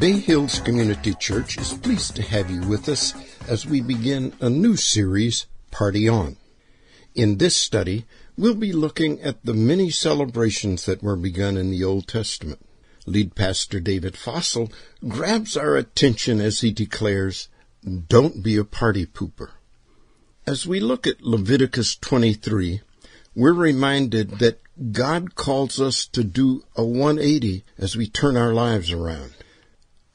Bay Hills Community Church is pleased to have you with us as we begin a new series, Party On. In this study, we'll be looking at the many celebrations that were begun in the Old Testament. Lead Pastor David Fossil grabs our attention as he declares, Don't be a party pooper. As we look at Leviticus 23, we're reminded that God calls us to do a 180 as we turn our lives around.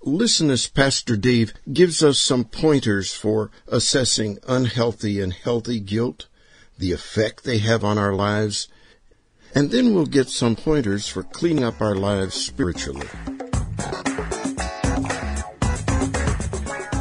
Listen as Pastor Dave gives us some pointers for assessing unhealthy and healthy guilt, the effect they have on our lives, and then we'll get some pointers for cleaning up our lives spiritually.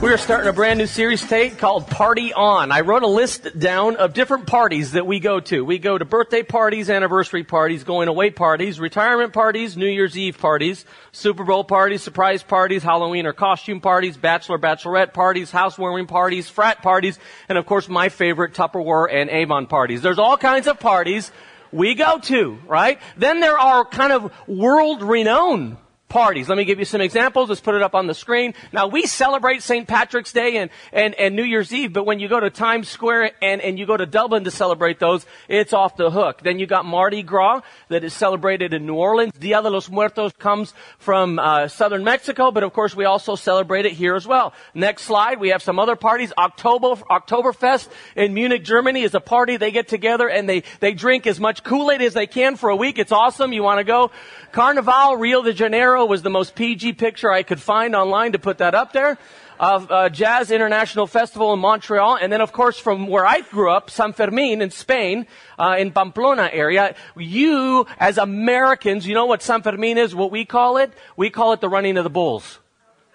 We are starting a brand new series today called Party On. I wrote a list down of different parties that we go to. We go to birthday parties, anniversary parties, going away parties, retirement parties, New Year's Eve parties, Super Bowl parties, surprise parties, Halloween or costume parties, bachelor, bachelorette parties, housewarming parties, frat parties, and of course my favorite Tupperware and Avon parties. There's all kinds of parties we go to, right? Then there are kind of world renowned parties. Let me give you some examples. Let's put it up on the screen. Now we celebrate St. Patrick's Day and, and, and New Year's Eve, but when you go to Times Square and, and you go to Dublin to celebrate those, it's off the hook. Then you got Mardi Gras that is celebrated in New Orleans. Dia de los Muertos comes from uh, southern Mexico, but of course we also celebrate it here as well. Next slide, we have some other parties. October Oktoberfest in Munich, Germany is a party. They get together and they, they drink as much Kool-Aid as they can for a week. It's awesome. You want to go? Carnival, Rio de Janeiro was the most PG picture I could find online to put that up there. Of uh, Jazz International Festival in Montreal, and then of course from where I grew up, San Fermin in Spain, uh, in Pamplona area. You, as Americans, you know what San Fermin is? What we call it? We call it the running of the bulls.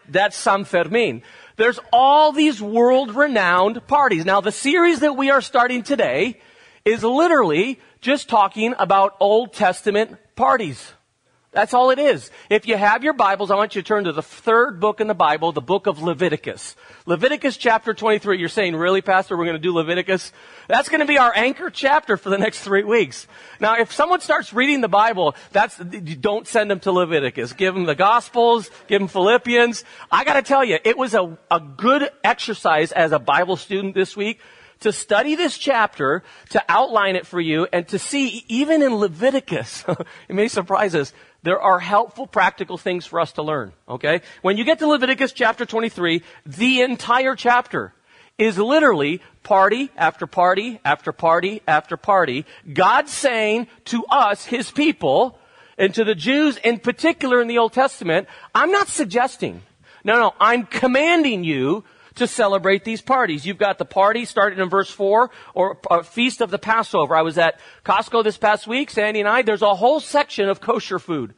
That's San Fermin. There's all these world-renowned parties. Now, the series that we are starting today is literally just talking about Old Testament parties. That's all it is. If you have your Bibles, I want you to turn to the third book in the Bible, the book of Leviticus. Leviticus chapter 23. You're saying, really, Pastor, we're going to do Leviticus? That's going to be our anchor chapter for the next three weeks. Now, if someone starts reading the Bible, that's, don't send them to Leviticus. Give them the Gospels, give them Philippians. I gotta tell you, it was a, a good exercise as a Bible student this week to study this chapter, to outline it for you, and to see, even in Leviticus, it may surprise us, there are helpful practical things for us to learn, okay? When you get to Leviticus chapter 23, the entire chapter is literally party after party after party after party. God saying to us, His people, and to the Jews in particular in the Old Testament, I'm not suggesting, no, no, I'm commanding you to celebrate these parties. You've got the party starting in verse 4 or a feast of the Passover. I was at Costco this past week, Sandy and I. There's a whole section of kosher food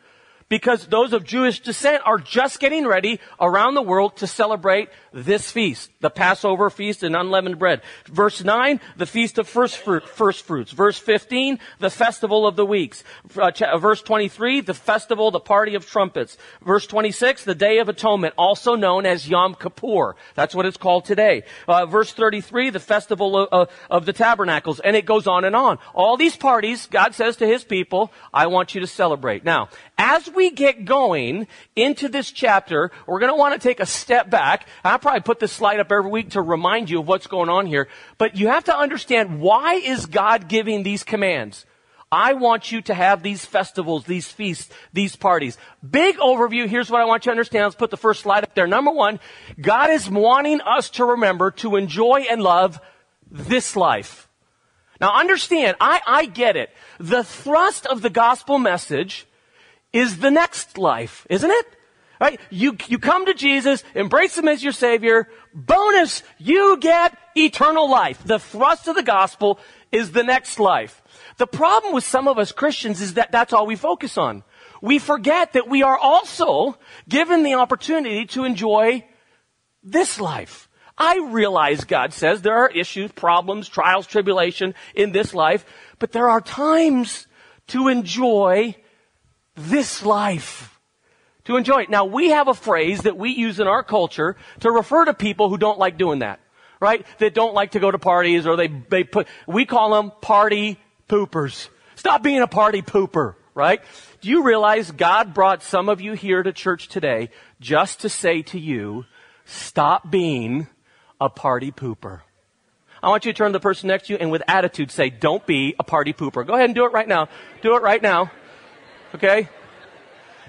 because those of Jewish descent are just getting ready around the world to celebrate this feast, the Passover feast and unleavened bread. Verse 9, the feast of first, fruit, first fruits. Verse 15, the festival of the weeks. Uh, verse 23, the festival, the party of trumpets. Verse 26, the day of atonement, also known as Yom Kippur. That's what it's called today. Uh, verse 33, the festival of, of the tabernacles. And it goes on and on. All these parties, God says to his people, I want you to celebrate. Now, as we get going into this chapter, we're going to want to take a step back. Probably put this slide up every week to remind you of what's going on here. But you have to understand why is God giving these commands? I want you to have these festivals, these feasts, these parties. Big overview. Here's what I want you to understand. Let's put the first slide up there. Number one, God is wanting us to remember to enjoy and love this life. Now understand, I, I get it. The thrust of the gospel message is the next life, isn't it? Right? You, you come to Jesus, embrace Him as your Savior. Bonus, you get eternal life. The thrust of the gospel is the next life. The problem with some of us Christians is that that's all we focus on. We forget that we are also given the opportunity to enjoy this life. I realize God says there are issues, problems, trials, tribulation in this life, but there are times to enjoy this life. To enjoy it. Now we have a phrase that we use in our culture to refer to people who don't like doing that. Right? That don't like to go to parties or they, they put, we call them party poopers. Stop being a party pooper, right? Do you realize God brought some of you here to church today just to say to you, stop being a party pooper? I want you to turn to the person next to you and with attitude say, don't be a party pooper. Go ahead and do it right now. Do it right now. Okay?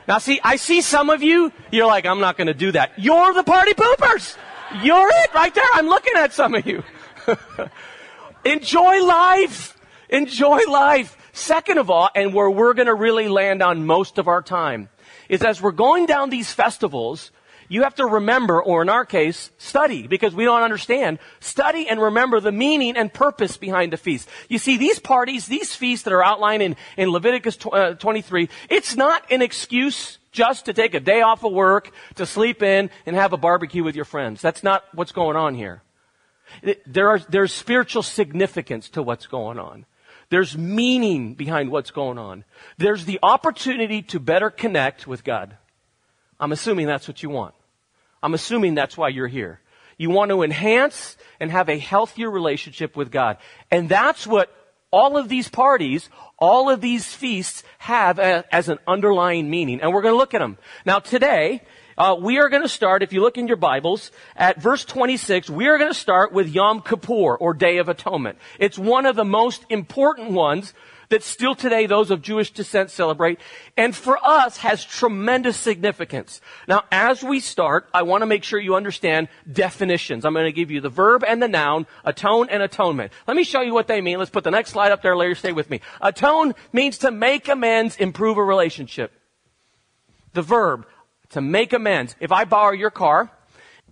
Now see, I see some of you, you're like, I'm not gonna do that. You're the party poopers! You're it right there. I'm looking at some of you. Enjoy life! Enjoy life! Second of all, and where we're gonna really land on most of our time, is as we're going down these festivals, you have to remember, or in our case, study, because we don't understand. Study and remember the meaning and purpose behind the feast. You see, these parties, these feasts that are outlined in, in Leviticus uh, 23, it's not an excuse just to take a day off of work, to sleep in, and have a barbecue with your friends. That's not what's going on here. There are, there's spiritual significance to what's going on. There's meaning behind what's going on. There's the opportunity to better connect with God. I'm assuming that's what you want. I'm assuming that's why you're here. You want to enhance and have a healthier relationship with God. And that's what all of these parties, all of these feasts have a, as an underlying meaning. And we're going to look at them. Now today, uh, we are going to start, if you look in your Bibles, at verse 26, we are going to start with Yom Kippur, or Day of Atonement. It's one of the most important ones that still today those of Jewish descent celebrate, and for us has tremendous significance. Now, as we start, I want to make sure you understand definitions. I'm going to give you the verb and the noun, atone and atonement. Let me show you what they mean. Let's put the next slide up there later. Stay with me. Atone means to make amends, improve a relationship. The verb, to make amends. If I borrow your car,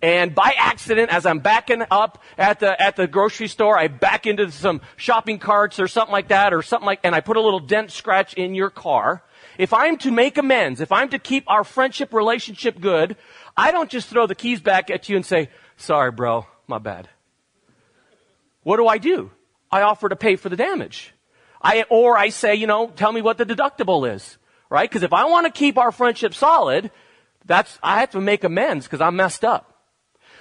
and by accident, as I'm backing up at the, at the grocery store, I back into some shopping carts or something like that or something like, and I put a little dent scratch in your car. If I'm to make amends, if I'm to keep our friendship relationship good, I don't just throw the keys back at you and say, sorry bro, my bad. What do I do? I offer to pay for the damage. I, or I say, you know, tell me what the deductible is, right? Because if I want to keep our friendship solid, that's, I have to make amends because I'm messed up.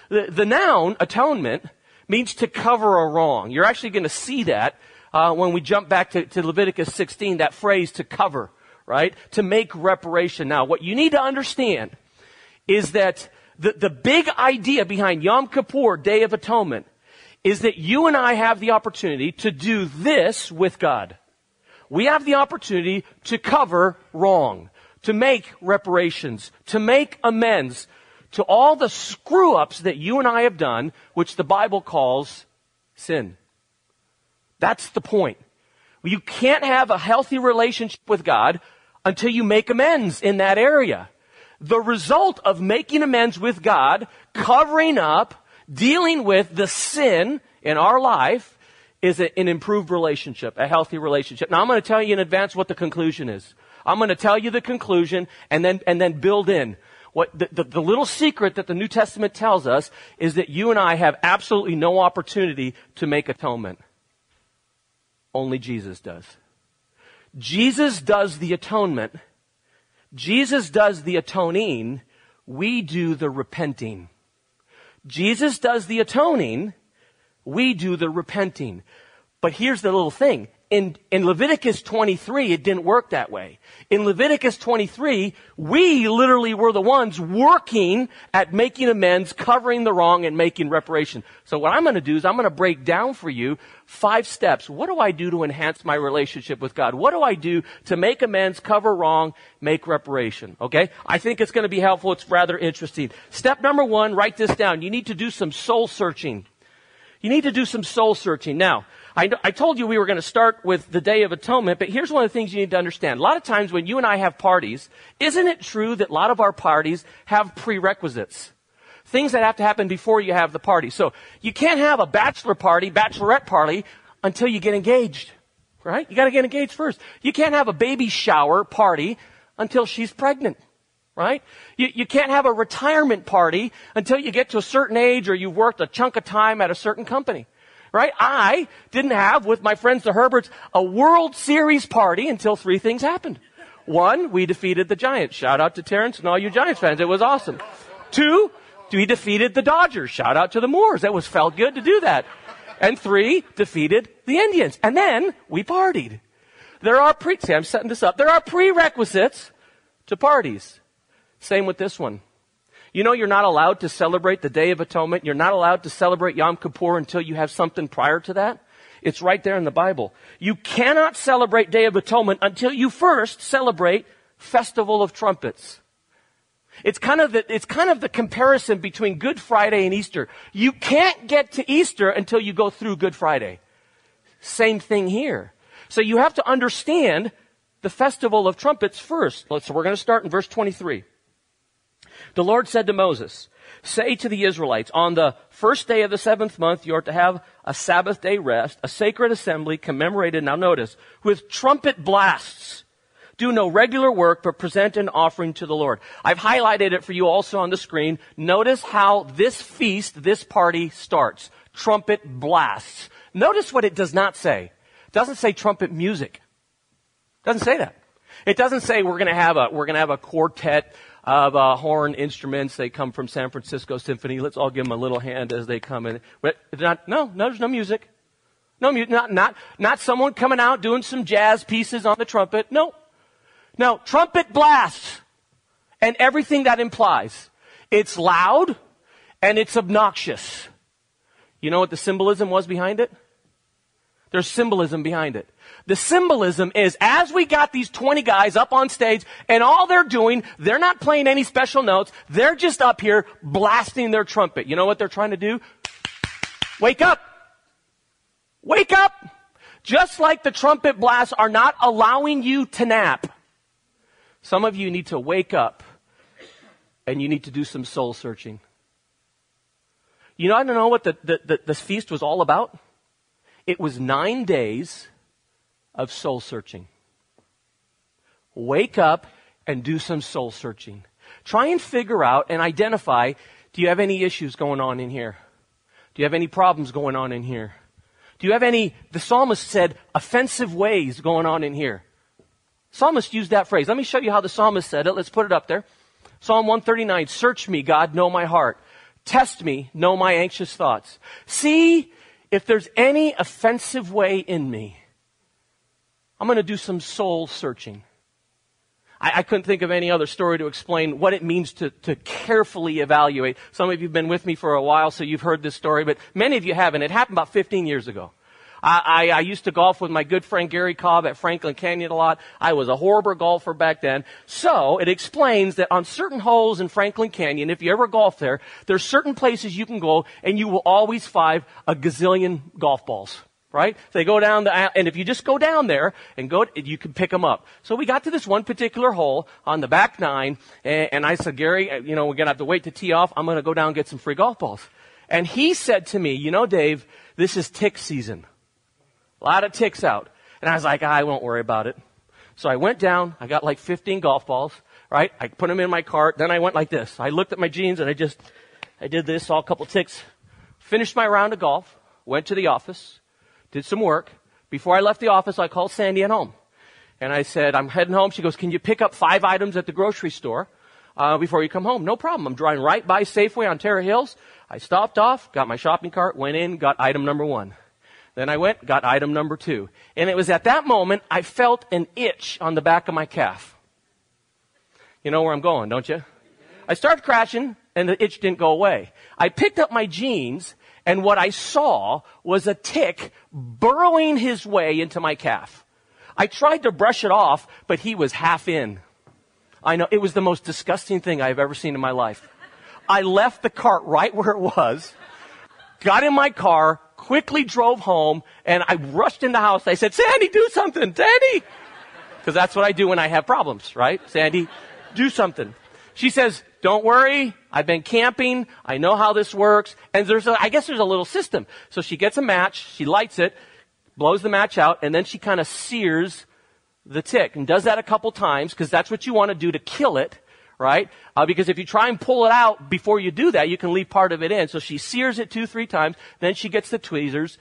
The, the noun, atonement, means to cover a wrong. You're actually going to see that uh, when we jump back to, to Leviticus 16, that phrase to cover, right? To make reparation. Now, what you need to understand is that the, the big idea behind Yom Kippur, Day of Atonement, is that you and I have the opportunity to do this with God. We have the opportunity to cover wrong, to make reparations, to make amends, to all the screw ups that you and I have done, which the Bible calls sin. That's the point. You can't have a healthy relationship with God until you make amends in that area. The result of making amends with God, covering up, dealing with the sin in our life is an improved relationship, a healthy relationship. Now I'm going to tell you in advance what the conclusion is. I'm going to tell you the conclusion and then, and then build in. What the, the, the, little secret that the New Testament tells us is that you and I have absolutely no opportunity to make atonement. Only Jesus does. Jesus does the atonement. Jesus does the atoning. We do the repenting. Jesus does the atoning. We do the repenting. But here's the little thing in, in Leviticus 23, it didn't work that way. In Leviticus 23, we literally were the ones working at making amends, covering the wrong, and making reparation. So what I'm going to do is I'm going to break down for you five steps. What do I do to enhance my relationship with God? What do I do to make amends, cover wrong, make reparation? Okay? I think it's going to be helpful. It's rather interesting. Step number one, write this down. You need to do some soul searching. You need to do some soul searching. Now, I, I told you we were going to start with the Day of Atonement, but here's one of the things you need to understand. A lot of times when you and I have parties, isn't it true that a lot of our parties have prerequisites? Things that have to happen before you have the party. So you can't have a bachelor party, bachelorette party, until you get engaged. Right? You gotta get engaged first. You can't have a baby shower party until she's pregnant right? You, you can't have a retirement party until you get to a certain age or you've worked a chunk of time at a certain company. Right? I didn't have, with my friends the Herberts, a World Series party until three things happened. One, we defeated the Giants. Shout out to Terrence and all you Giants fans. It was awesome. Two, we defeated the Dodgers. Shout out to the Moors. That was felt good to do that. And three, defeated the Indians. And then we partied. There are pre, see, I'm setting this up. There are prerequisites to parties. Same with this one. You know, you're not allowed to celebrate the Day of Atonement. You're not allowed to celebrate Yom Kippur until you have something prior to that. It's right there in the Bible. You cannot celebrate Day of Atonement until you first celebrate Festival of Trumpets. It's kind of the, it's kind of the comparison between Good Friday and Easter. You can't get to Easter until you go through Good Friday. Same thing here. So you have to understand the Festival of Trumpets first. So we're going to start in verse 23. The Lord said to Moses, say to the Israelites, on the first day of the seventh month, you are to have a Sabbath day rest, a sacred assembly commemorated, now notice, with trumpet blasts. Do no regular work, but present an offering to the Lord. I've highlighted it for you also on the screen. Notice how this feast, this party starts. Trumpet blasts. Notice what it does not say. It doesn't say trumpet music. It doesn't say that. It doesn't say we're to have a we're to have a quartet of uh, horn instruments. They come from San Francisco Symphony. Let's all give them a little hand as they come in. But not, no, no, there's no music. No. Not, not, not someone coming out doing some jazz pieces on the trumpet. No. No, trumpet blasts and everything that implies. It's loud and it's obnoxious. You know what the symbolism was behind it? There's symbolism behind it. The symbolism is as we got these 20 guys up on stage and all they're doing, they're not playing any special notes. They're just up here blasting their trumpet. You know what they're trying to do? Wake up! Wake up! Just like the trumpet blasts are not allowing you to nap. Some of you need to wake up and you need to do some soul searching. You know, I don't know what the, the, the, the feast was all about. It was nine days of soul searching. Wake up and do some soul searching. Try and figure out and identify do you have any issues going on in here? Do you have any problems going on in here? Do you have any, the psalmist said, offensive ways going on in here? Psalmist used that phrase. Let me show you how the psalmist said it. Let's put it up there. Psalm 139, search me, God, know my heart. Test me, know my anxious thoughts. See if there's any offensive way in me. I'm going to do some soul searching. I, I, couldn't think of any other story to explain what it means to, to carefully evaluate. Some of you have been with me for a while, so you've heard this story, but many of you haven't. It happened about 15 years ago. I, I, I, used to golf with my good friend Gary Cobb at Franklin Canyon a lot. I was a horrible golfer back then. So it explains that on certain holes in Franklin Canyon, if you ever golf there, there's certain places you can go and you will always find a gazillion golf balls. Right? They go down the, and if you just go down there and go, you can pick them up. So we got to this one particular hole on the back nine, and, and I said, Gary, uh, you know, we're gonna have to wait to tee off. I'm gonna go down and get some free golf balls. And he said to me, you know, Dave, this is tick season. A lot of ticks out. And I was like, I won't worry about it. So I went down, I got like 15 golf balls, right? I put them in my cart, then I went like this. I looked at my jeans and I just, I did this, saw a couple ticks, finished my round of golf, went to the office, did some work. Before I left the office, I called Sandy at home. And I said, I'm heading home. She goes, can you pick up five items at the grocery store, uh, before you come home? No problem. I'm driving right by Safeway on Terra Hills. I stopped off, got my shopping cart, went in, got item number one. Then I went, got item number two. And it was at that moment I felt an itch on the back of my calf. You know where I'm going, don't you? I started crashing and the itch didn't go away. I picked up my jeans and what I saw was a tick burrowing his way into my calf. I tried to brush it off, but he was half in. I know, it was the most disgusting thing I've ever seen in my life. I left the cart right where it was, got in my car, quickly drove home and I rushed in the house. I said, Sandy, do something. Sandy! Because that's what I do when I have problems, right? Sandy, do something. She says, don't worry. I've been camping. I know how this works. And there's a, I guess there's a little system. So she gets a match. She lights it, blows the match out, and then she kind of sears the tick and does that a couple times because that's what you want to do to kill it right? Uh, because if you try and pull it out before you do that, you can leave part of it in. So she sears it two, three times. Then she gets the tweezers,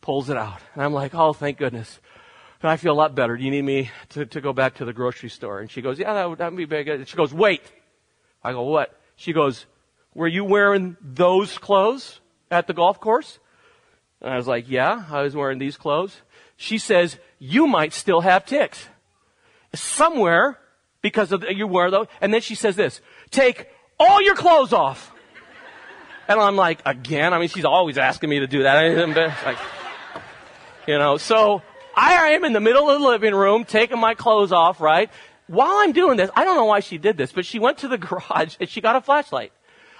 pulls it out. And I'm like, oh, thank goodness. And I feel a lot better. Do you need me to, to go back to the grocery store? And she goes, yeah, that would, that would be big. And she goes, wait. I go, what? She goes, were you wearing those clothes at the golf course? And I was like, yeah, I was wearing these clothes. she says, you might still have ticks. Somewhere, because of you wear though. and then she says this, take all your clothes off. And I'm like, again? I mean, she's always asking me to do that. Like, you know, so I am in the middle of the living room taking my clothes off, right? While I'm doing this, I don't know why she did this, but she went to the garage and she got a flashlight.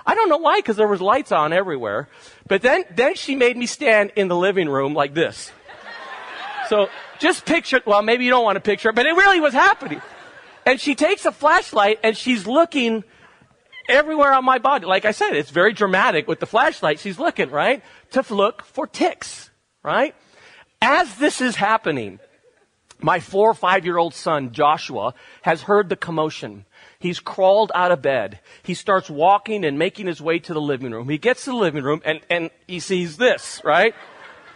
I don't know why, because there was lights on everywhere. But then, then she made me stand in the living room like this. So just picture, well, maybe you don't want to picture it, but it really was happening. And she takes a flashlight and she's looking everywhere on my body. Like I said, it's very dramatic with the flashlight. She's looking, right? To look for ticks, right? As this is happening, my four or five year old son, Joshua, has heard the commotion. He's crawled out of bed. He starts walking and making his way to the living room. He gets to the living room and, and he sees this, right?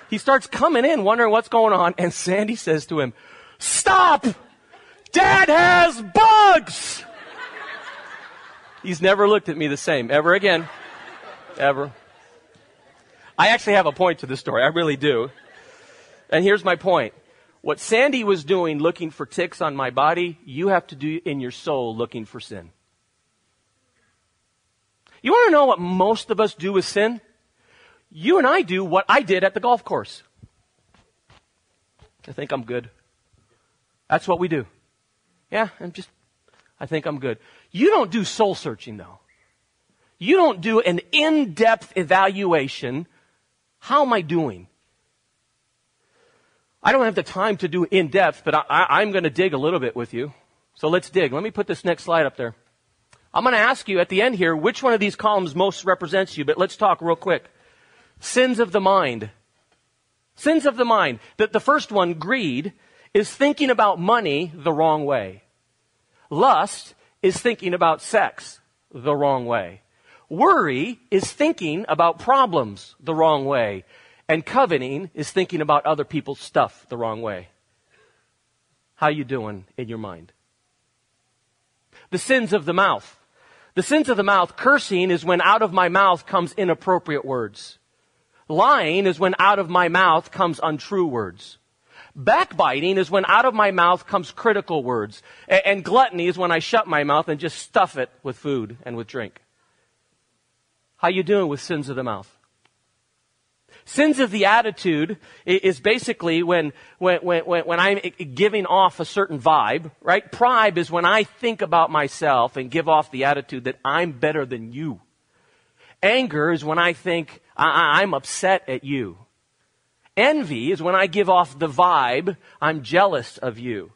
He starts coming in wondering what's going on and Sandy says to him, stop! Dad has bugs! He's never looked at me the same ever again. Ever. I actually have a point to this story. I really do. And here's my point. What Sandy was doing looking for ticks on my body, you have to do in your soul looking for sin. You want to know what most of us do with sin? You and I do what I did at the golf course. I think I'm good. That's what we do. Yeah, I'm just, I think I'm good. You don't do soul searching though. You don't do an in-depth evaluation. How am I doing? I don't have the time to do in depth, but I, am going to dig a little bit with you. So let's dig. Let me put this next slide up there. I'm going to ask you at the end here which one of these columns most represents you, but let's talk real quick. Sins of the mind. Sins of the mind. The, the first one, greed, is thinking about money the wrong way. Lust is thinking about sex the wrong way. Worry is thinking about problems the wrong way. And coveting is thinking about other people's stuff the wrong way. How you doing in your mind? The sins of the mouth. The sins of the mouth, cursing is when out of my mouth comes inappropriate words. Lying is when out of my mouth comes untrue words. Backbiting is when out of my mouth comes critical words. And gluttony is when I shut my mouth and just stuff it with food and with drink. How you doing with sins of the mouth? Sins of the attitude is basically when, when, when, when, I'm giving off a certain vibe, right? Pride is when I think about myself and give off the attitude that I'm better than you. Anger is when I think I, I'm upset at you. Envy is when I give off the vibe, I'm jealous of you.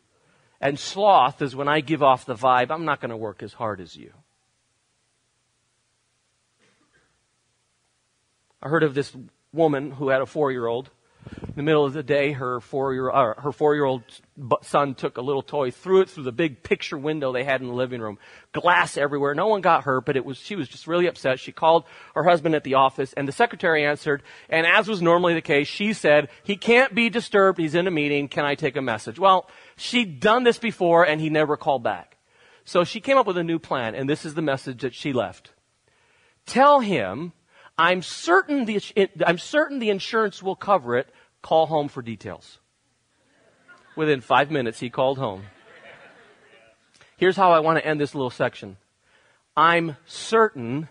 And sloth is when I give off the vibe, I'm not going to work as hard as you. I heard of this woman who had a four year old. In the middle of the day, her four year uh, her four year old son took a little toy, threw it through the big picture window they had in the living room. Glass everywhere. No one got hurt, but it was she was just really upset. She called her husband at the office, and the secretary answered. And as was normally the case, she said, "He can't be disturbed. He's in a meeting. Can I take a message?" Well, she'd done this before, and he never called back. So she came up with a new plan, and this is the message that she left. Tell him I'm certain the, I'm certain the insurance will cover it. Call home for details. Within five minutes, he called home. Here's how I want to end this little section. I'm certain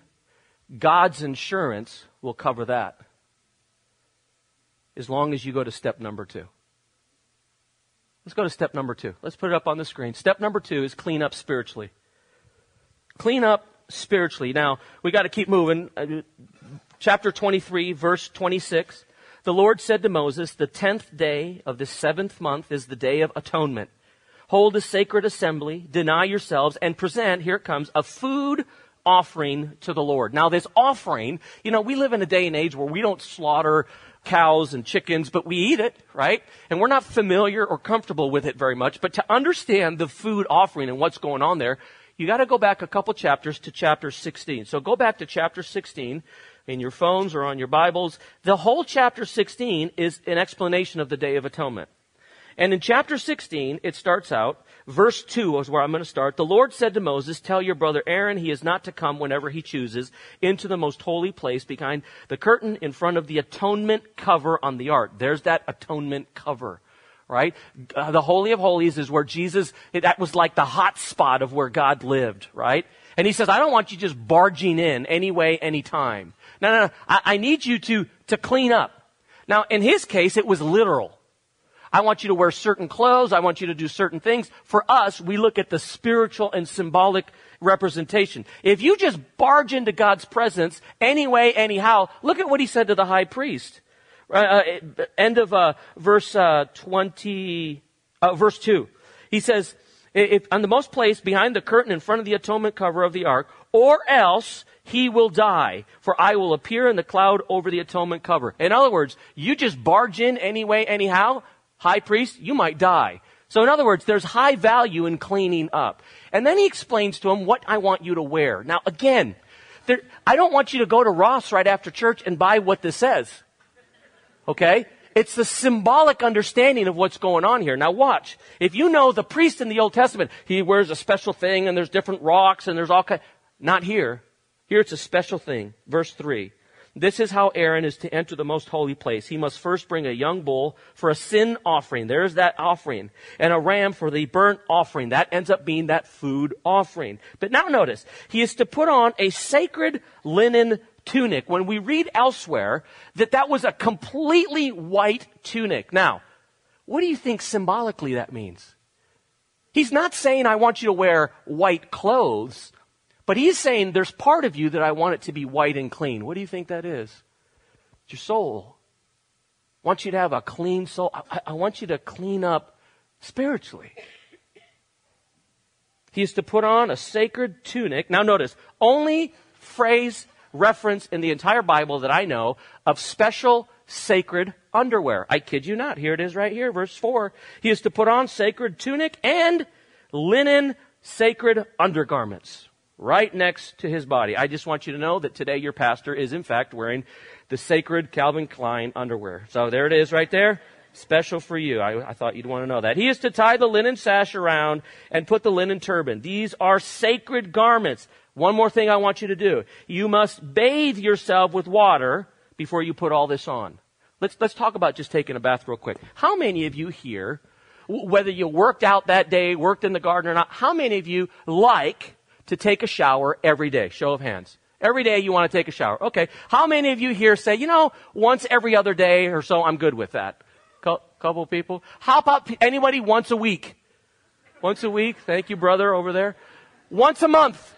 God's insurance will cover that. As long as you go to step number two. Let's go to step number two. Let's put it up on the screen. Step number two is clean up spiritually. Clean up spiritually. Now, we got to keep moving. Chapter 23, verse 26. The Lord said to Moses, the tenth day of the seventh month is the day of atonement. Hold a sacred assembly, deny yourselves, and present, here it comes, a food offering to the Lord. Now this offering, you know, we live in a day and age where we don't slaughter cows and chickens, but we eat it, right? And we're not familiar or comfortable with it very much. But to understand the food offering and what's going on there, you got to go back a couple chapters to chapter 16. So go back to chapter 16 in your phones or on your Bibles. The whole chapter 16 is an explanation of the Day of Atonement. And in chapter 16, it starts out, verse 2 is where I'm going to start. The Lord said to Moses, tell your brother Aaron he is not to come whenever he chooses into the most holy place behind the curtain in front of the atonement cover on the ark. There's that atonement cover. right? Uh, the Holy of Holies is where Jesus, that was like the hot spot of where God lived, right? And he says, I don't want you just barging in any way, any time. No, no, no. I, I need you to, to clean up. Now, in his case, it was literal. I want you to wear certain clothes. I want you to do certain things. For us, we look at the spiritual and symbolic representation. If you just barge into God's presence anyway, anyhow, look at what he said to the high priest. Uh, uh, end of uh, verse uh, 20, uh, verse 2. He says, if, on the most place behind the curtain in front of the atonement cover of the ark, or else he will die, for I will appear in the cloud over the atonement cover. In other words, you just barge in anyway, anyhow, high priest, you might die. So in other words, there's high value in cleaning up. And then he explains to him what I want you to wear. Now again, there, I don't want you to go to Ross right after church and buy what this says. Okay? It's the symbolic understanding of what's going on here. Now watch. If you know the priest in the Old Testament, he wears a special thing and there's different rocks and there's all kind. Not here. Here it's a special thing. Verse 3. This is how Aaron is to enter the most holy place. He must first bring a young bull for a sin offering. There's that offering. And a ram for the burnt offering. That ends up being that food offering. But now notice, he is to put on a sacred linen tunic. When we read elsewhere that that was a completely white tunic. Now, what do you think symbolically that means? He's not saying I want you to wear white clothes. But he's saying there's part of you that I want it to be white and clean. What do you think that is? It's your soul. I want you to have a clean soul. I, I want you to clean up spiritually. He is to put on a sacred tunic. Now notice, only phrase reference in the entire Bible that I know of special sacred underwear. I kid you not. Here it is right here, verse 4. He is to put on sacred tunic and linen sacred undergarments right next to his body. I just want you to know that today your pastor is in fact wearing the sacred Calvin Klein underwear. So there it is right there. Special for you. I, I, thought you'd want to know that. He is to tie the linen sash around and put the linen turban. These are sacred garments. One more thing I want you to do. You must bathe yourself with water before you put all this on. Let's, let's talk about just taking a bath real quick. How many of you here, whether you worked out that day, worked in the garden or not, how many of you like to take a shower every day? Show of hands. Every day you want to take a shower. Okay. How many of you here say, you know, once every other day or so, I'm good with that? couple people. How about anybody once a week? Once a week? Thank you, brother, over there. Once a month.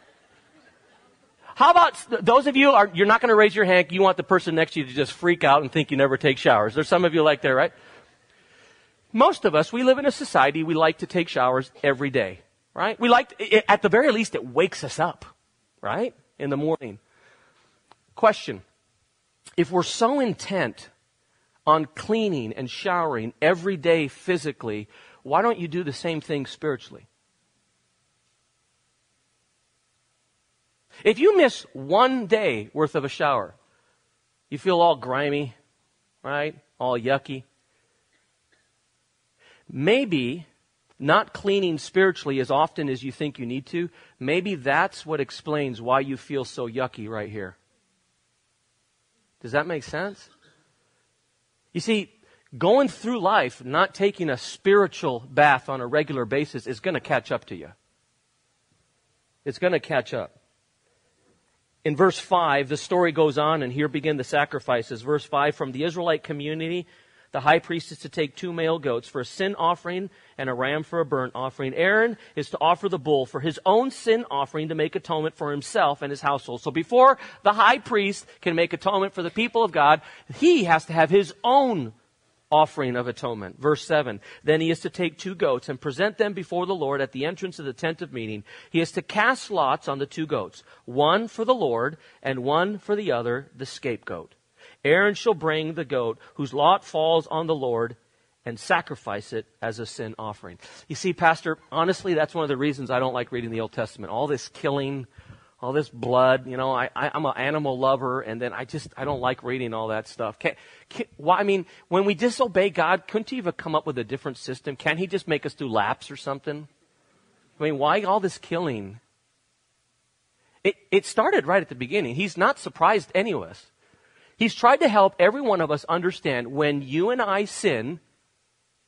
How about those of you are, you're not going to raise your hand. You want the person next to you to just freak out and think you never take showers. There's some of you like that, right? Most of us, we live in a society, we like to take showers every day right? We like, at the very least, it wakes us up, right? In the morning. Question. If we're so intent on cleaning and showering every day physically, why don't you do the same thing spiritually? If you miss one day worth of a shower, you feel all grimy, right? All yucky. Maybe not cleaning spiritually as often as you think you need to, maybe that's what explains why you feel so yucky right here. Does that make sense? You see, going through life not taking a spiritual bath on a regular basis is going to catch up to you. It's going to catch up. In verse 5, the story goes on, and here begin the sacrifices. Verse 5 From the Israelite community, the high priest is to take two male goats for a sin offering and a ram for a burnt offering. Aaron is to offer the bull for his own sin offering to make atonement for himself and his household. So before the high priest can make atonement for the people of God, he has to have his own offering of atonement. Verse 7. Then he is to take two goats and present them before the Lord at the entrance of the tent of meeting. He is to cast lots on the two goats, one for the Lord and one for the other, the scapegoat. Aaron shall bring the goat whose lot falls on the Lord and sacrifice it as a sin offering. You see, Pastor, honestly, that's one of the reasons I don't like reading the Old Testament. All this killing, all this blood, you know, I, I, am an animal lover, and then I just, I don't like reading all that stuff. Can, can, why, I mean, when we disobey God, couldn't he even come up with a different system? Can't he just make us do laps or something? I mean, why all this killing? It, it started right at the beginning. He's not surprised any of us. He's tried to help every one of us understand when you and I sin,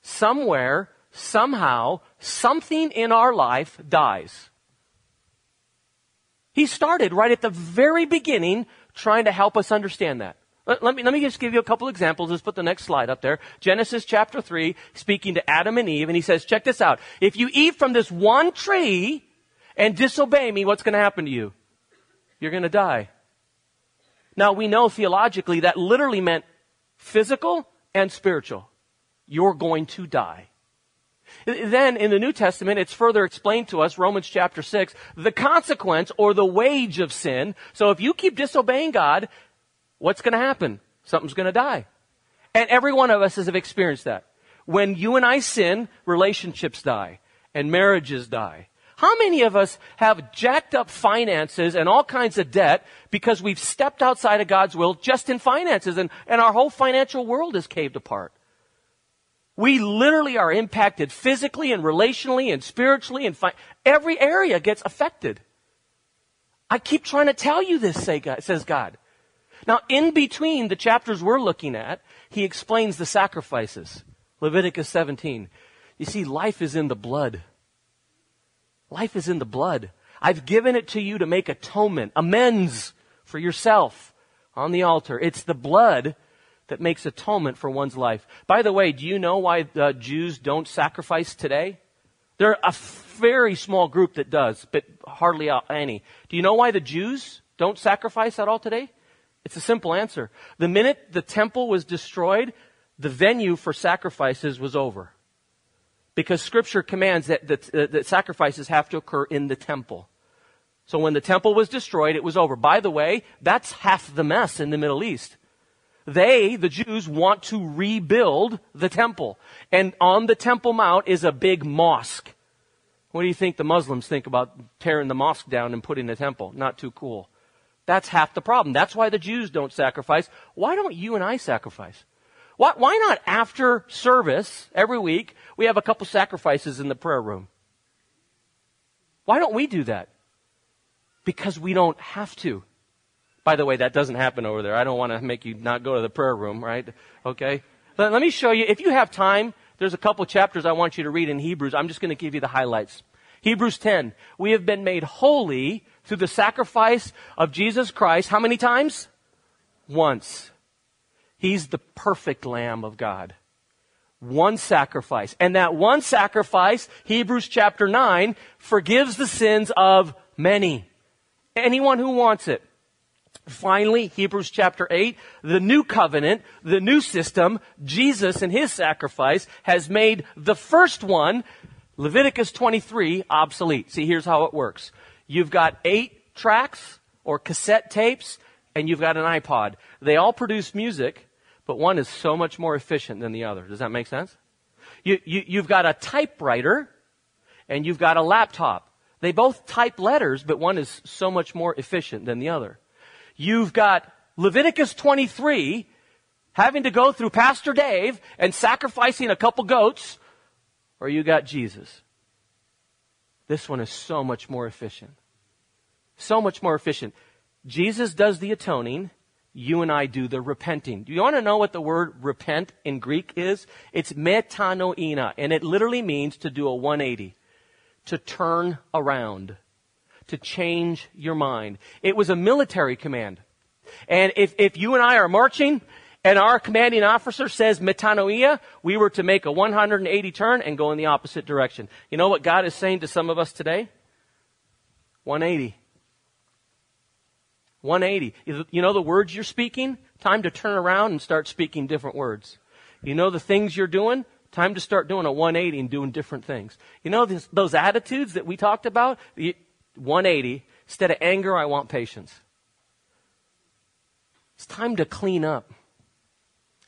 somewhere, somehow, something in our life dies. He started right at the very beginning trying to help us understand that. Let, me, let me just give you a couple examples. Let's put the next slide up there. Genesis chapter 3, speaking to Adam and Eve, and he says, check this out. If you eat from this one tree and disobey me, what's going to happen to you? You're going to die. Now we know theologically that literally meant physical and spiritual. You're going to die. Then in the New Testament, it's further explained to us, Romans chapter 6, the consequence or the wage of sin. So if you keep disobeying God, what's going to happen? Something's going to die. And every one of us has experienced that. When you and I sin, relationships die and marriages die. How many of us have jacked up finances and all kinds of debt because we've stepped outside of God's will just in finances and, and our whole financial world is caved apart? We literally are impacted physically and relationally and spiritually and fi- every area gets affected. I keep trying to tell you this, say God, says God. Now, in between the chapters we're looking at, he explains the sacrifices. Leviticus 17. You see, life is in the blood. Life is in the blood. I've given it to you to make atonement, amends for yourself on the altar. It's the blood that makes atonement for one's life. By the way, do you know why uh, Jews don't sacrifice today? They're a very small group that does, but hardly any. Do you know why the Jews don't sacrifice at all today? It's a simple answer. The minute the temple was destroyed, the venue for sacrifices was over. Because scripture commands that, that, that sacrifices have to occur in the temple. So when the temple was destroyed, it was over. By the way, that's half the mess in the Middle East. They, the Jews, want to rebuild the temple. And on the Temple Mount is a big mosque. What do you think the Muslims think about tearing the mosque down and putting a temple? Not too cool. That's half the problem. That's why the Jews don't sacrifice. Why don't you and I sacrifice? Why, why not after service every week, we have a couple sacrifices in the prayer room? Why don't we do that? Because we don't have to. By the way, that doesn't happen over there. I don't want to make you not go to the prayer room, right? Okay? But let me show you, if you have time, there's a couple chapters I want you to read in Hebrews. I'm just going to give you the highlights. Hebrews 10. We have been made holy through the sacrifice of Jesus Christ. How many times? Once. He's the perfect Lamb of God. One sacrifice. And that one sacrifice, Hebrews chapter 9, forgives the sins of many. Anyone who wants it. Finally, Hebrews chapter 8, the new covenant, the new system, Jesus and his sacrifice has made the first one, Leviticus 23, obsolete. See, here's how it works. You've got eight tracks or cassette tapes and you've got an iPod. They all produce music, but one is so much more efficient than the other. Does that make sense? You, you, you've got a typewriter and you've got a laptop. They both type letters, but one is so much more efficient than the other. You've got Leviticus 23 having to go through Pastor Dave and sacrificing a couple goats, or you got Jesus. This one is so much more efficient. So much more efficient. Jesus does the atoning. You and I do the repenting. Do you want to know what the word repent in Greek is? It's metanoia, and it literally means to do a 180. To turn around to change your mind. It was a military command. And if, if you and I are marching and our commanding officer says metanoia, we were to make a 180 turn and go in the opposite direction. You know what God is saying to some of us today? 180. 180. You know the words you're speaking? Time to turn around and start speaking different words. You know the things you're doing? Time to start doing a 180 and doing different things. You know this, those attitudes that we talked about? 180. Instead of anger, I want patience. It's time to clean up.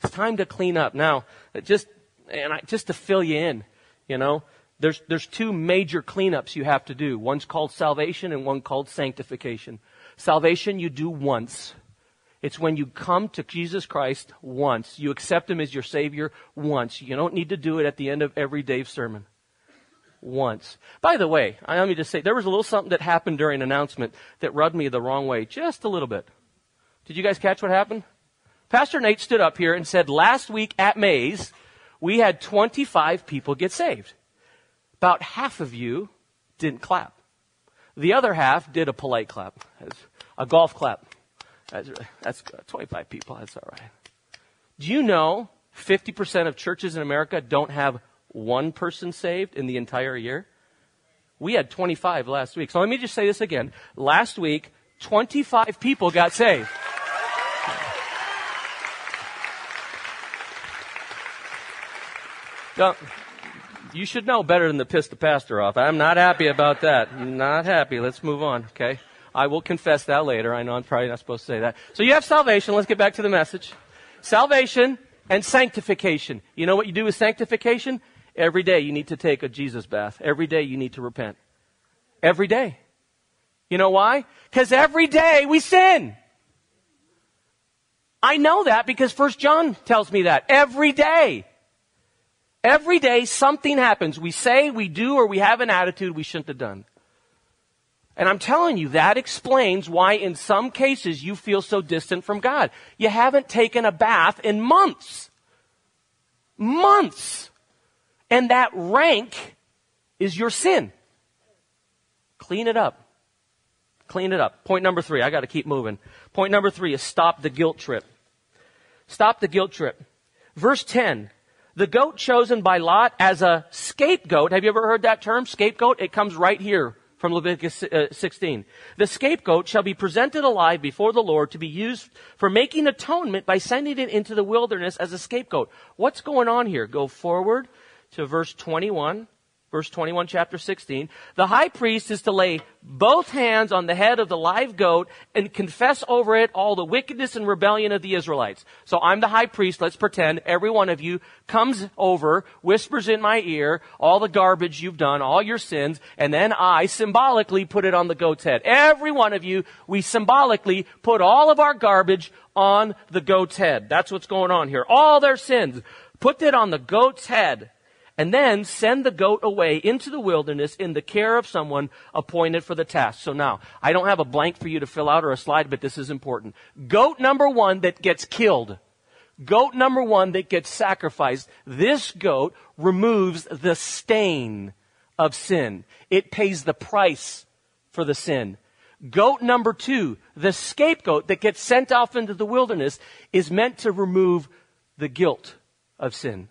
It's time to clean up. Now, just, and I, just to fill you in, you know, there's, there's two major cleanups you have to do. One's called salvation and one called sanctification. Salvation you do once. It's when you come to Jesus Christ once. You accept Him as your Savior once. You don't need to do it at the end of every Dave sermon once. By the way, I let me just say, there was a little something that happened during announcement that rubbed me the wrong way, just a little bit. Did you guys catch what happened? Pastor Nate stood up here and said last week at Mays, we had 25 people get saved. About half of you didn't clap. The other half did a polite clap, a golf clap. That's, that's 25 people. That's all right. Do you know 50% of churches in America don't have one person saved in the entire year? We had 25 last week. So let me just say this again. Last week, 25 people got saved. Don't, you should know better than to piss the pastor off. I'm not happy about that. Not happy. Let's move on, okay? I will confess that later. I know I'm probably not supposed to say that. So you have salvation. Let's get back to the message. Salvation and sanctification. You know what you do with sanctification? Every day you need to take a Jesus bath. Every day you need to repent. Every day. You know why? Because every day we sin. I know that because First John tells me that. Every day. Every day something happens. We say, we do, or we have an attitude we shouldn't have done. And I'm telling you, that explains why in some cases you feel so distant from God. You haven't taken a bath in months. Months. And that rank is your sin. Clean it up. Clean it up. Point number three. I gotta keep moving. Point number three is stop the guilt trip. Stop the guilt trip. Verse 10. The goat chosen by Lot as a scapegoat. Have you ever heard that term? Scapegoat? It comes right here from Leviticus uh, 16. The scapegoat shall be presented alive before the Lord to be used for making atonement by sending it into the wilderness as a scapegoat. What's going on here? Go forward to verse 21 verse 21, chapter 16, the high priest is to lay both hands on the head of the live goat and confess over it all the wickedness and rebellion of the Israelites. So I'm the high priest. Let's pretend every one of you comes over, whispers in my ear all the garbage you've done, all your sins, and then I symbolically put it on the goat's head. Every one of you, we symbolically put all of our garbage on the goat's head. That's what's going on here. All their sins. Put it on the goat's head and then send the goat away into the wilderness in the care of someone appointed for the task. So now, I don't have a blank for you to fill out or a slide, but this is important. Goat number one that gets killed. Goat number one that gets sacrificed. This goat removes the stain of sin. It pays the price for the sin. Goat number two, the scapegoat that gets sent off into the wilderness is meant to remove the guilt of sin.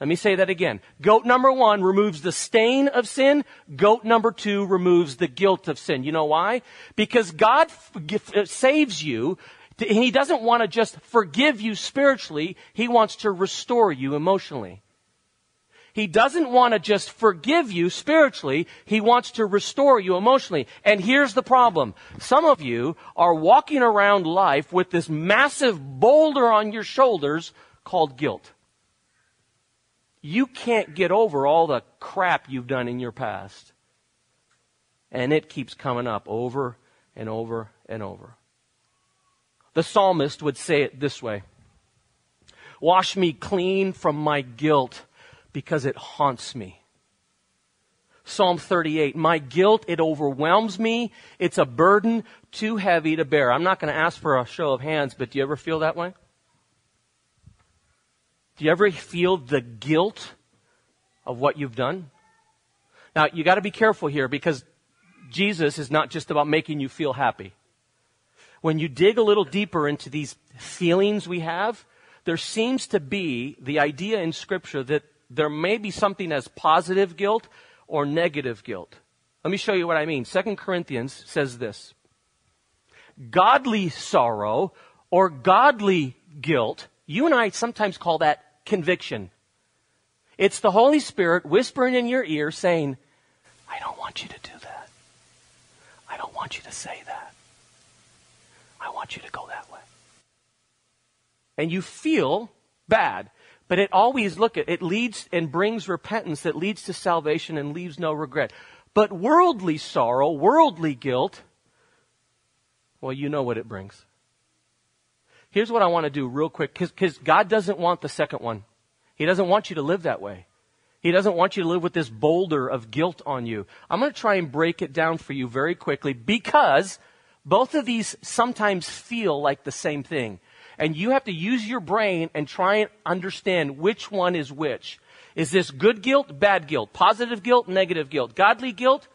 Let me say that again. Goat number one removes the stain of sin. Goat number two removes the guilt of sin. You know why? Because God uh, saves you. He doesn't want to just forgive you spiritually. He wants to restore you emotionally. He doesn't want to just forgive you spiritually. He wants to restore you emotionally. And here's the problem. Some of you are walking around life with this massive boulder on your shoulders called guilt you can't get over all the crap you've done in your past. And it keeps coming up over and over and over. The psalmist would say it this way Wash me clean from my guilt because it haunts me. Psalm 38, my guilt, it overwhelms me. It's a burden too heavy to bear. I'm not going to ask for a show of hands, but do you ever feel that way? Do you ever feel the guilt of what you've done? Now, you got to be careful here because Jesus is not just about making you feel happy. When you dig a little deeper into these feelings we have, there seems to be the idea in Scripture that there may be something as positive guilt or negative guilt. Let me show you what I mean. 2 Corinthians says this Godly sorrow or godly guilt you and I sometimes call that conviction. It's the Holy Spirit whispering in your ear saying, I don't want you to do that. I don't want you to say that. I want you to go that way. And you feel bad, but it always, look at, it leads and brings repentance that leads to salvation and leaves no regret. But worldly sorrow, worldly guilt, well, you know what it brings. Here's what I want to do real quick, because God doesn't want the second one. He doesn't want you to live that way. He doesn't want you to live with this boulder of guilt on you. I'm going to try and break it down for you very quickly because both of these sometimes feel like the same thing. And you have to use your brain and try and understand which one is which. Is this good guilt, bad guilt, positive guilt, negative guilt, godly guilt,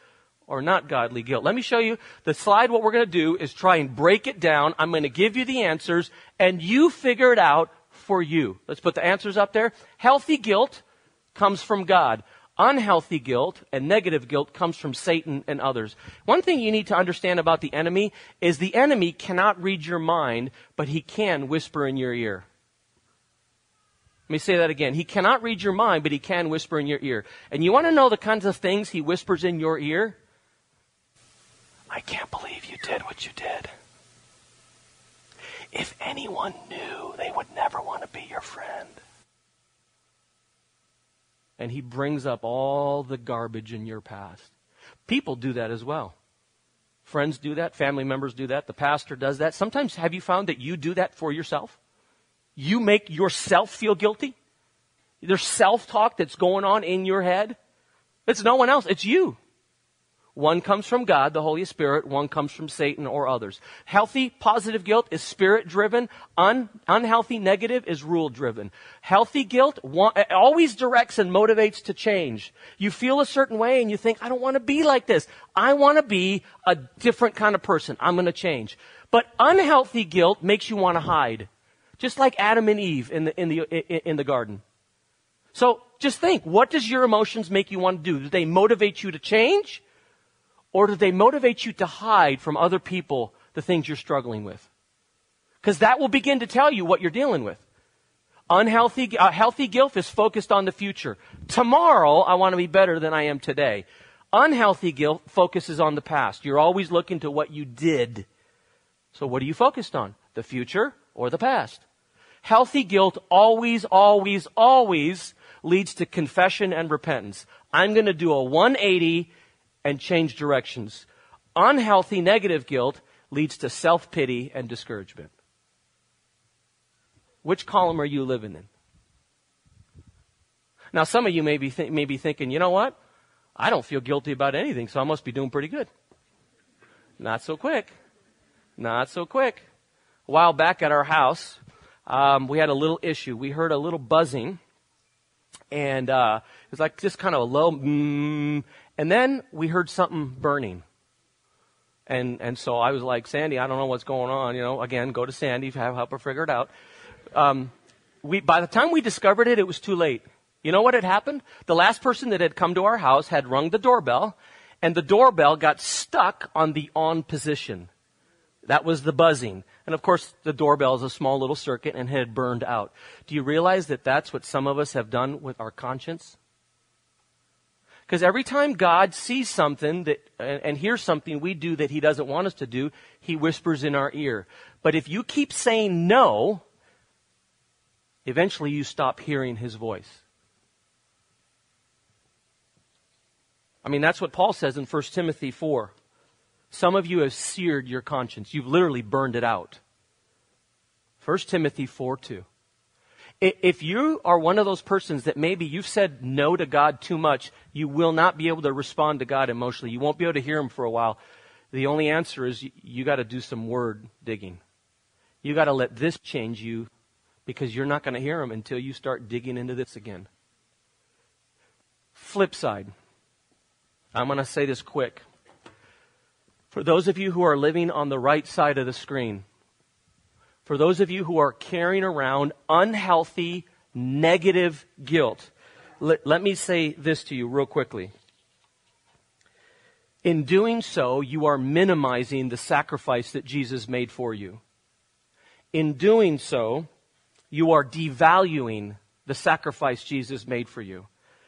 or not godly guilt? Let me show you the slide. What we're going to do is try and break it down. I'm going to give you the answers and you figure it out for you. Let's put the answers up there. Healthy guilt comes from God. Unhealthy guilt and negative guilt comes from Satan and others. One thing you need to understand about the enemy is the enemy cannot read your mind, but he can whisper in your ear. Let me say that again. He cannot read your mind, but he can whisper in your ear. And you want to know the kinds of things he whispers in your ear? I can't believe you did what you did. If anyone knew, they would never want to be your friend and he brings up all the garbage in your past. People do that as well. Friends do that, family members do that, the pastor does that. Sometimes have you found that you do that for yourself? You make yourself feel guilty? There's self-talk that's going on in your head. It's no one else, it's you. One comes from God, the Holy Spirit. One comes from Satan or others. Healthy, positive guilt is spirit driven. Un- unhealthy, negative is rule driven. Healthy guilt eh, always directs and motivates to change. You feel a certain way and you think, I don't want to be like this. I want to be a different kind of person. I'm going to change. But unhealthy guilt makes you want to hide. Just like Adam and Eve in the, in the, in the garden. So just think, what does your emotions make you want to do? Do they motivate you to change? Or do they motivate you to hide from other people the things you're struggling with? Because that will begin to tell you what you're dealing with. Unhealthy, uh, healthy guilt is focused on the future. Tomorrow, I want to be better than I am today. Unhealthy guilt focuses on the past. You're always looking to what you did. So what are you focused on? The future or the past? Healthy guilt always, always, always leads to confession and repentance. I'm going to do a 180 and change directions. Unhealthy negative guilt leads to self pity and discouragement. Which column are you living in? Now, some of you may be, th- may be thinking, you know what? I don't feel guilty about anything, so I must be doing pretty good. Not so quick. Not so quick. A while back at our house, um, we had a little issue. We heard a little buzzing, and uh, it was like just kind of a low, mm, and then we heard something burning. And, and so I was like, Sandy, I don't know what's going on. You know, again, go to Sandy, have help her figure it out. Um, we, by the time we discovered it, it was too late. You know what had happened? The last person that had come to our house had rung the doorbell, and the doorbell got stuck on the on position. That was the buzzing. And of course, the doorbell is a small little circuit and had burned out. Do you realize that that's what some of us have done with our conscience? Because every time God sees something that, and hears something we do that He doesn't want us to do, He whispers in our ear. But if you keep saying no, eventually you stop hearing His voice. I mean, that's what Paul says in 1 Timothy 4. Some of you have seared your conscience. You've literally burned it out. 1 Timothy 4 2. If you are one of those persons that maybe you've said no to God too much, you will not be able to respond to God emotionally. You won't be able to hear Him for a while. The only answer is you, you got to do some word digging. You got to let this change you because you're not going to hear Him until you start digging into this again. Flip side. I'm going to say this quick. For those of you who are living on the right side of the screen, for those of you who are carrying around unhealthy, negative guilt, let, let me say this to you real quickly. In doing so, you are minimizing the sacrifice that Jesus made for you. In doing so, you are devaluing the sacrifice Jesus made for you.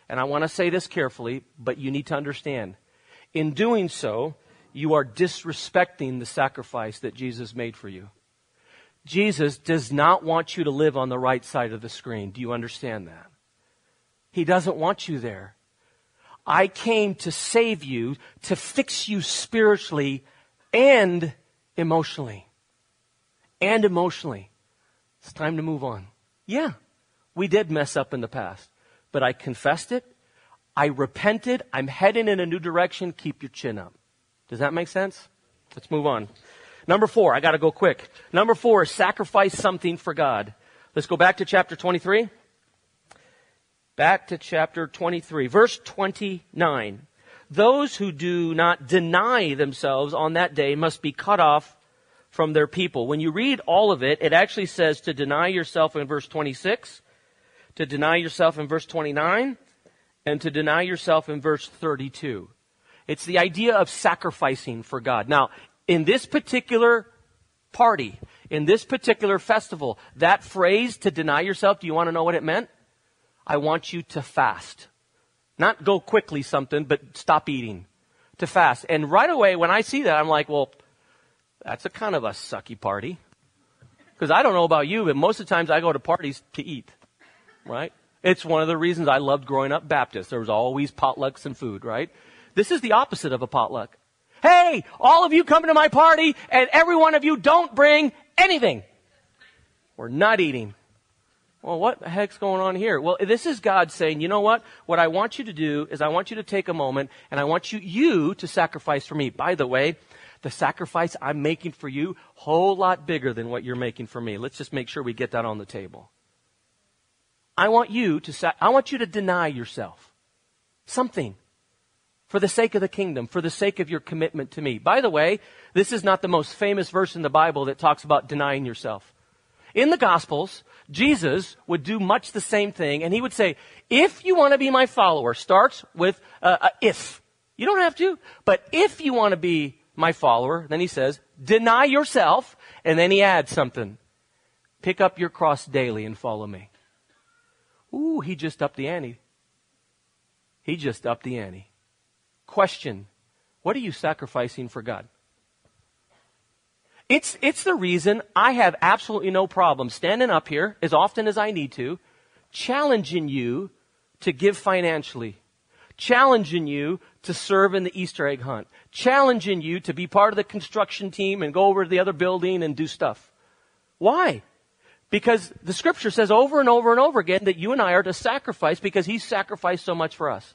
And I want to say this carefully, but you need to understand. In doing so, you are disrespecting the sacrifice that Jesus made for you. Jesus does not want you to live on the right side of the screen. Do you understand that? He doesn't want you there. I came to save you, to fix you spiritually and emotionally. And emotionally. It's time to move on. Yeah, we did mess up in the past, but I confessed it. I repented. I'm heading in a new direction. Keep your chin up. Does that make sense? Let's move on. Number four, I gotta go quick. Number four sacrifice something for God. Let's go back to chapter 23. Back to chapter 23, verse 29. Those who do not deny themselves on that day must be cut off from their people. When you read all of it, it actually says to deny yourself in verse 26, to deny yourself in verse 29, and to deny yourself in verse 32. It's the idea of sacrificing for God. Now, in this particular party, in this particular festival, that phrase to deny yourself, do you want to know what it meant? I want you to fast. Not go quickly something, but stop eating. To fast. And right away, when I see that, I'm like, well, that's a kind of a sucky party. Because I don't know about you, but most of the times I go to parties to eat. Right? It's one of the reasons I loved growing up Baptist. There was always potlucks and food, right? This is the opposite of a potluck. Hey, all of you come to my party and every one of you don't bring anything. We're not eating. Well, what the heck's going on here? Well, this is God saying, you know what? What I want you to do is I want you to take a moment and I want you, you to sacrifice for me. By the way, the sacrifice I'm making for you, whole lot bigger than what you're making for me. Let's just make sure we get that on the table. I want you to, I want you to deny yourself something for the sake of the kingdom, for the sake of your commitment to me. By the way, this is not the most famous verse in the Bible that talks about denying yourself. In the Gospels, Jesus would do much the same thing, and he would say, if you want to be my follower, starts with uh, uh, if. You don't have to, but if you want to be my follower, then he says, deny yourself, and then he adds something. Pick up your cross daily and follow me. Ooh, he just upped the ante. He just upped the ante. Question. What are you sacrificing for God? It's, it's the reason I have absolutely no problem standing up here as often as I need to, challenging you to give financially, challenging you to serve in the Easter egg hunt, challenging you to be part of the construction team and go over to the other building and do stuff. Why? Because the scripture says over and over and over again that you and I are to sacrifice because He sacrificed so much for us.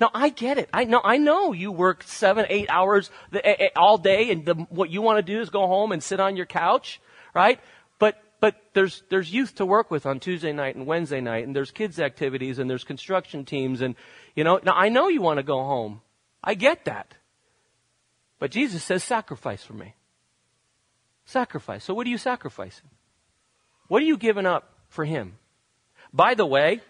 Now I get it. I know, I know you work seven, eight hours all day and the, what you want to do is go home and sit on your couch, right? But, but there's, there's youth to work with on Tuesday night and Wednesday night and there's kids activities and there's construction teams and, you know, now I know you want to go home. I get that. But Jesus says sacrifice for me. Sacrifice. So what are you sacrificing? What are you giving up for Him? By the way,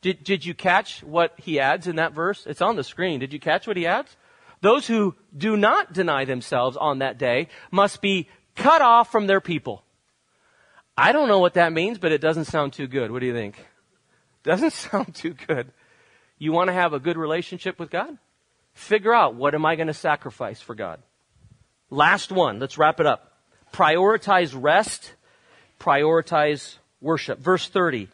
did, did you catch what he adds in that verse? It's on the screen. Did you catch what he adds? Those who do not deny themselves on that day must be cut off from their people. I don't know what that means, but it doesn't sound too good. What do you think? Doesn't sound too good. You want to have a good relationship with God? Figure out what am I going to sacrifice for God? Last one. Let's wrap it up. Prioritize rest. Prioritize worship. Verse 30.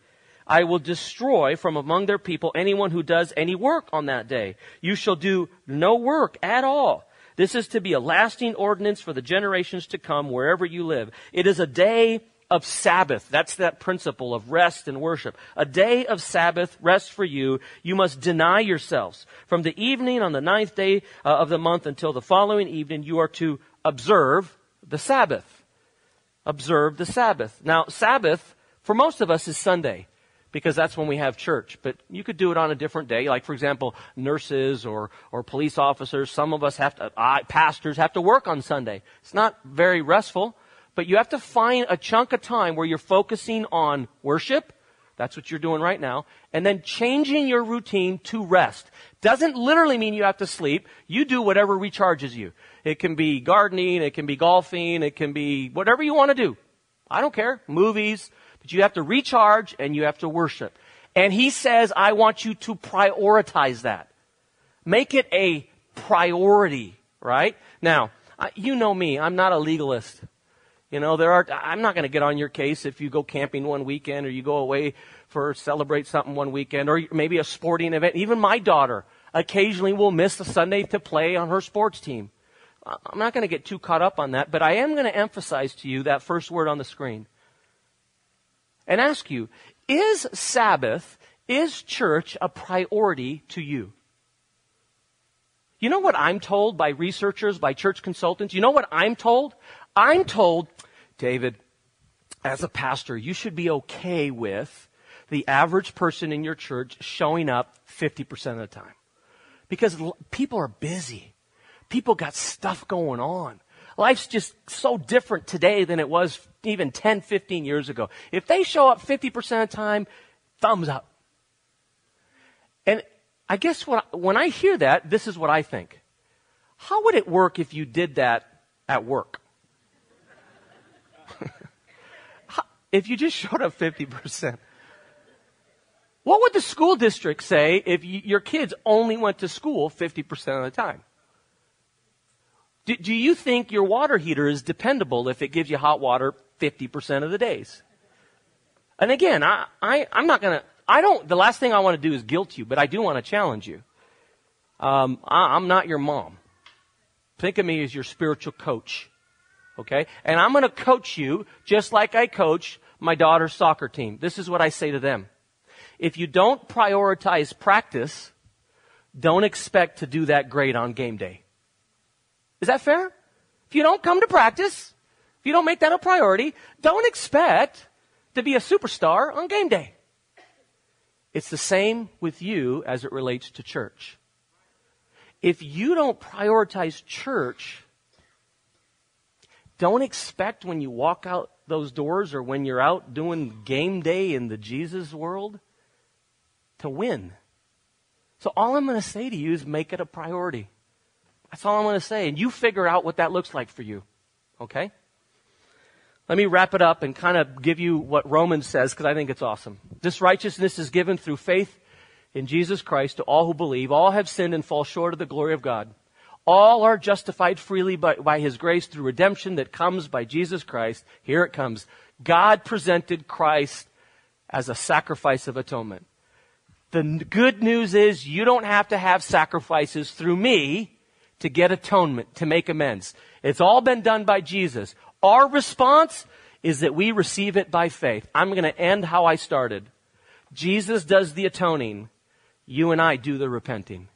I will destroy from among their people anyone who does any work on that day. You shall do no work at all. This is to be a lasting ordinance for the generations to come wherever you live. It is a day of Sabbath. That's that principle of rest and worship. A day of Sabbath, rest for you. You must deny yourselves. From the evening on the ninth day uh, of the month until the following evening, you are to observe the Sabbath. Observe the Sabbath. Now, Sabbath, for most of us, is Sunday because that's when we have church. But you could do it on a different day. Like, for example, nurses or, or police officers. Some of us have to, uh, pastors have to work on Sunday. It's not very restful, but you have to find a chunk of time where you're focusing on worship. That's what you're doing right now. And then changing your routine to rest. Doesn't literally mean you have to sleep. You do whatever recharges you. It can be gardening, it can be golfing, it can be whatever you want to do. I don't care. Movies, but you have to recharge and you have to worship. And he says, I want you to prioritize that. Make it a priority, right? Now, you know me, I'm not a legalist. You know, there are, I'm not going to get on your case if you go camping one weekend or you go away for celebrate something one weekend or maybe a sporting event. Even my daughter occasionally will miss a Sunday to play on her sports team. I'm not going to get too caught up on that, but I am going to emphasize to you that first word on the screen and ask you, is Sabbath, is church a priority to you? You know what I'm told by researchers, by church consultants? You know what I'm told? I'm told, David, as a pastor, you should be okay with the average person in your church showing up 50% of the time. Because people are busy. People got stuff going on. Life's just so different today than it was even 10, 15 years ago. If they show up 50% of the time, thumbs up. And I guess what, when I hear that, this is what I think. How would it work if you did that at work? if you just showed up 50%. What would the school district say if you, your kids only went to school 50% of the time? Do, do, you think your water heater is dependable if it gives you hot water 50% of the days? And again, I, I, I'm not gonna, I don't, the last thing I want to do is guilt you, but I do want to challenge you. Um, I, I'm not your mom. Think of me as your spiritual coach. Okay? And I'm to coach you just like I coach my daughter's soccer team. This is what I say to them. If you don't prioritize practice, don't expect to do that great on game day. Is that fair? If you don't come to practice, if you don't make that a priority, don't expect to be a superstar on game day. It's the same with you as it relates to church. If you don't prioritize church, don't expect when you walk out those doors or when you're out doing game day in the Jesus world to win. So all I'm going to say to you is make it a priority. That's all I'm going to say. And you figure out what that looks like for you. Okay? Let me wrap it up and kind of give you what Romans says because I think it's awesome. This righteousness is given through faith in Jesus Christ to all who believe. All have sinned and fall short of the glory of God. All are justified freely by, by His grace through redemption that comes by Jesus Christ. Here it comes. God presented Christ as a sacrifice of atonement. The good news is you don't have to have sacrifices through me to get atonement, to make amends. It's all been done by Jesus. Our response is that we receive it by faith. I'm going to end how I started. Jesus does the atoning. You and I do the repenting.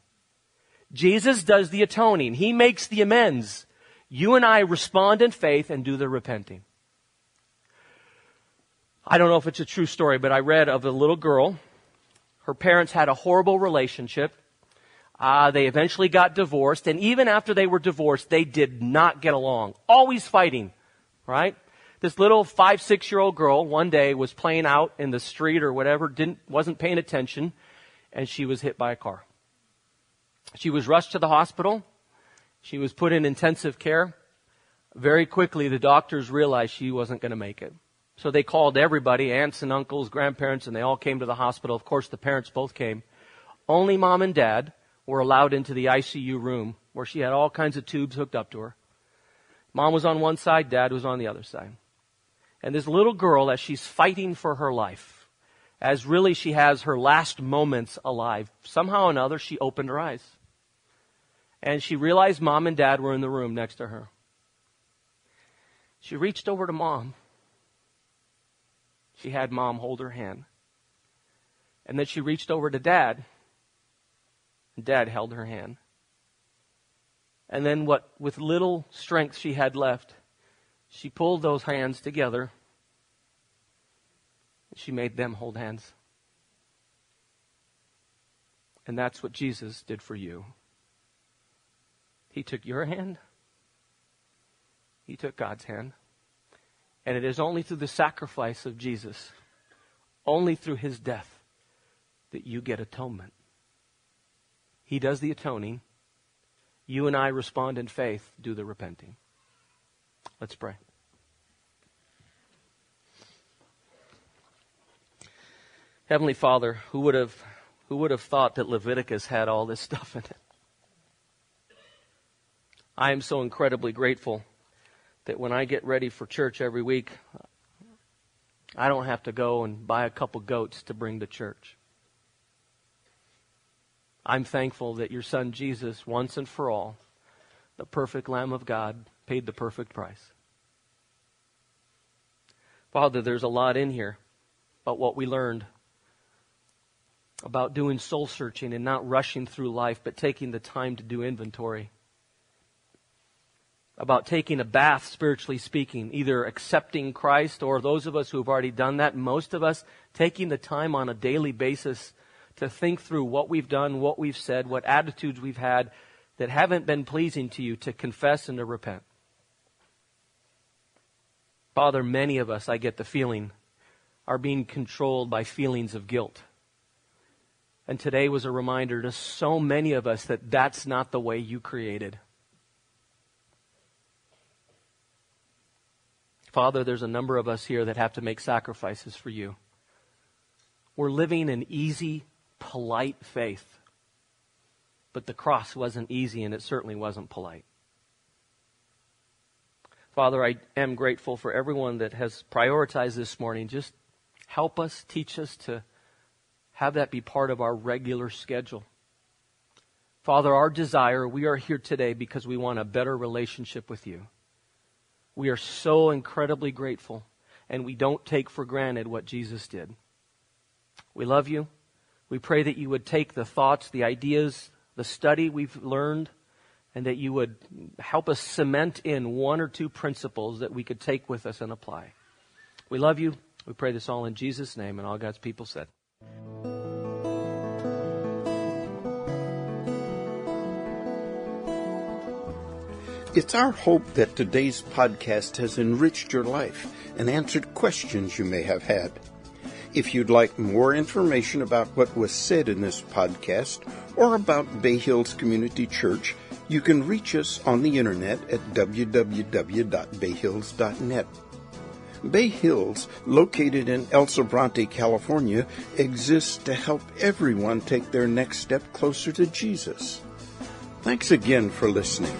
Jesus does the atoning. He makes the amends. You and I respond in faith and do the repenting. I don't know if it's a true story, but I read of a little girl. Her parents had a horrible relationship. Uh, they eventually got divorced, and even after they were divorced, they did not get along. Always fighting, right? This little five, six year old girl one day was playing out in the street or whatever, didn't, wasn't paying attention, and she was hit by a car. She was rushed to the hospital. She was put in intensive care. Very quickly, the doctors realized she wasn't going to make it. So they called everybody, aunts and uncles, grandparents, and they all came to the hospital. Of course, the parents both came. Only mom and dad were allowed into the ICU room where she had all kinds of tubes hooked up to her. Mom was on one side, dad was on the other side. And this little girl, as she's fighting for her life, as really she has her last moments alive, somehow or another she opened her eyes and she realized mom and dad were in the room next to her. She reached over to mom. She had mom hold her hand. And then she reached over to dad. Dad held her hand. And then what with little strength she had left, she pulled those hands together. She made them hold hands. And that's what Jesus did for you. He took your hand. He took God's hand. And it is only through the sacrifice of Jesus, only through his death, that you get atonement. He does the atoning. You and I respond in faith, do the repenting. Let's pray. Heavenly Father, who would have who would have thought that Leviticus had all this stuff in it? I am so incredibly grateful that when I get ready for church every week, I don't have to go and buy a couple goats to bring to church. I'm thankful that your son Jesus, once and for all, the perfect Lamb of God, paid the perfect price. Father, there's a lot in here about what we learned about doing soul searching and not rushing through life, but taking the time to do inventory. about taking a bath, spiritually speaking, either accepting Christ or those of us who have already done that, most of us taking the time on a daily basis to think through what we've done, what we've said, what attitudes we've had that haven't been pleasing to you, to confess and to repent. Father, many of us, I get the feeling, are being controlled by feelings of guilt. And today was a reminder to so many of us that that's not the way you created. Father, there's a number of us here that have to make sacrifices for you. We're living an easy, polite faith. But the cross wasn't easy and it certainly wasn't polite. Father, I am grateful for everyone that has prioritized this morning. Just help us, teach us to have that be part of our regular schedule. Father, our desire, we are here today because we want a better relationship with you. We are so incredibly grateful, and we don't take for granted what Jesus did. We love you. We pray that you would take the thoughts, the ideas, the study we've learned, and that you would help us cement in one or two principles that we could take with us and apply. We love you. We pray this all in Jesus' name, and all God's people said. It's our hope that today's podcast has enriched your life and answered questions you may have had. If you'd like more information about what was said in this podcast or about Bay Hills Community Church, you can reach us on the internet at www.bayhills.net. Bay Hills, located in El Sobrante, California, exists to help everyone take their next step closer to Jesus. Thanks again for listening.